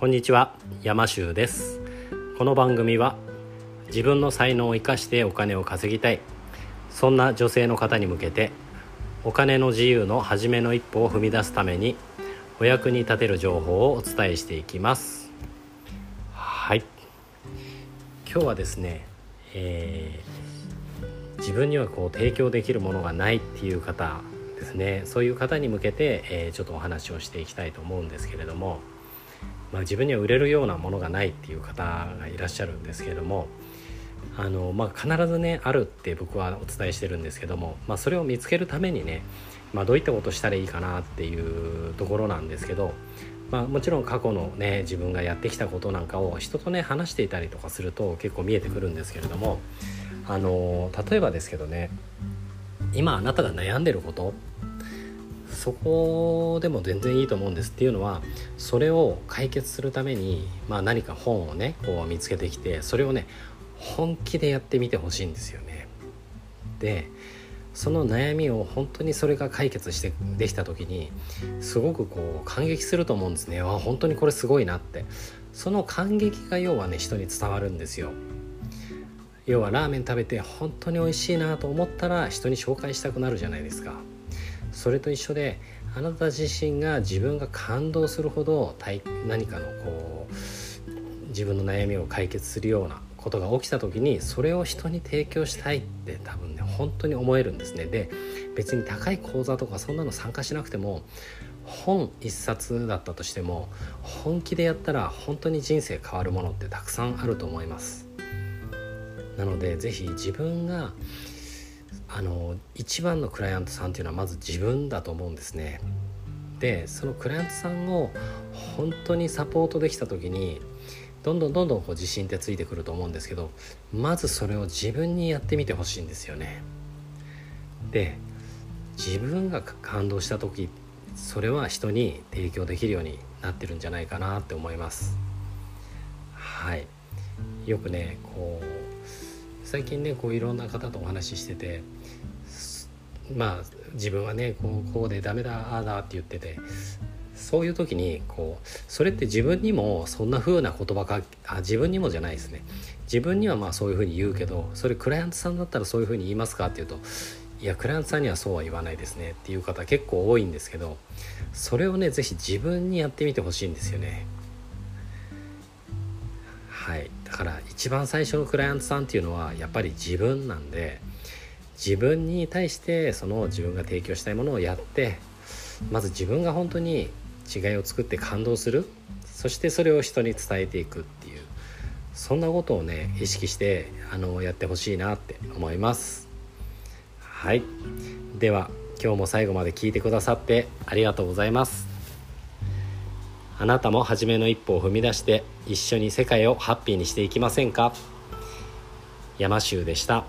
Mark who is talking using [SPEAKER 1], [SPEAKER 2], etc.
[SPEAKER 1] こんにちは山州です。この番組は自分の才能を生かしてお金を稼ぎたいそんな女性の方に向けてお金の自由の初めの一歩を踏み出すためにお役に立てる情報をお伝えしていきます。はい。今日はですね、えー、自分にはこう提供できるものがないっていう方ですね。そういう方に向けて、えー、ちょっとお話をしていきたいと思うんですけれども、まあ、自分には売れるようなものがないっていう方がいらっしゃるんですけれどもあの、まあ、必ずねあるって僕はお伝えしてるんですけども、まあ、それを見つけるためにね、まあ、どういったことしたらいいかなっていうところなんですけど、まあ、もちろん過去のね自分がやってきたことなんかを人とね話していたりとかすると結構見えてくるんですけれどもあの例えばですけどね今あなたが悩んでることそこでも全然いいと思うんですっていうのはそれを解決するために、まあ、何か本をねこう見つけてきてそれをね本気でやってみてほしいんですよね。でその悩みを本当にそれが解決してできた時にすごくこう感激すると思うんですね。わ本当にこれすごいなって。その感激が要はね人に伝わるんですよ。要はラーメン食べて本当に美味しいなと思ったら人に紹介したくなるじゃないですか。それと一緒であなた自身が自分が感動するほど何かのこう自分の悩みを解決するようなことが起きた時にそれを人に提供したいって多分ね本当に思えるんですね。で別に高い講座とかそんなの参加しなくても本一冊だったとしても本気でやったら本当に人生変わるものってたくさんあると思います。なので是非自分があの一番のクライアントさんっていうのはまず自分だと思うんですね。でそのクライアントさんを本当にサポートできた時にどんどんどんどんこう自信ってついてくると思うんですけどまずそれを自分にやってみてほしいんですよね。で自分が感動した時それは人に提供できるようになってるんじゃないかなって思います。はいよくねこう最近ねこういろんな方とお話ししててまあ自分はねこうこうでダメだああだって言っててそういう時にこうそれって自分にもそんな風な言葉かあ自分にもじゃないですね自分にはまあそういう風に言うけどそれクライアントさんだったらそういう風に言いますかっていうといやクライアントさんにはそうは言わないですねっていう方結構多いんですけどそれをね是非自分にやってみてほしいんですよね。はい一番最初のクライアントさんっていうのはやっぱり自分なんで自分に対してその自分が提供したいものをやってまず自分が本当に違いを作って感動する。そしてそれを人に伝えていくっていうそんなことをね意識してあのやってほしいなって思います。はい。では今日も最後まで聞いてくださってありがとうございます。あなたも初めの一歩を踏み出して一緒に世界をハッピーにしていきませんか？山州でした。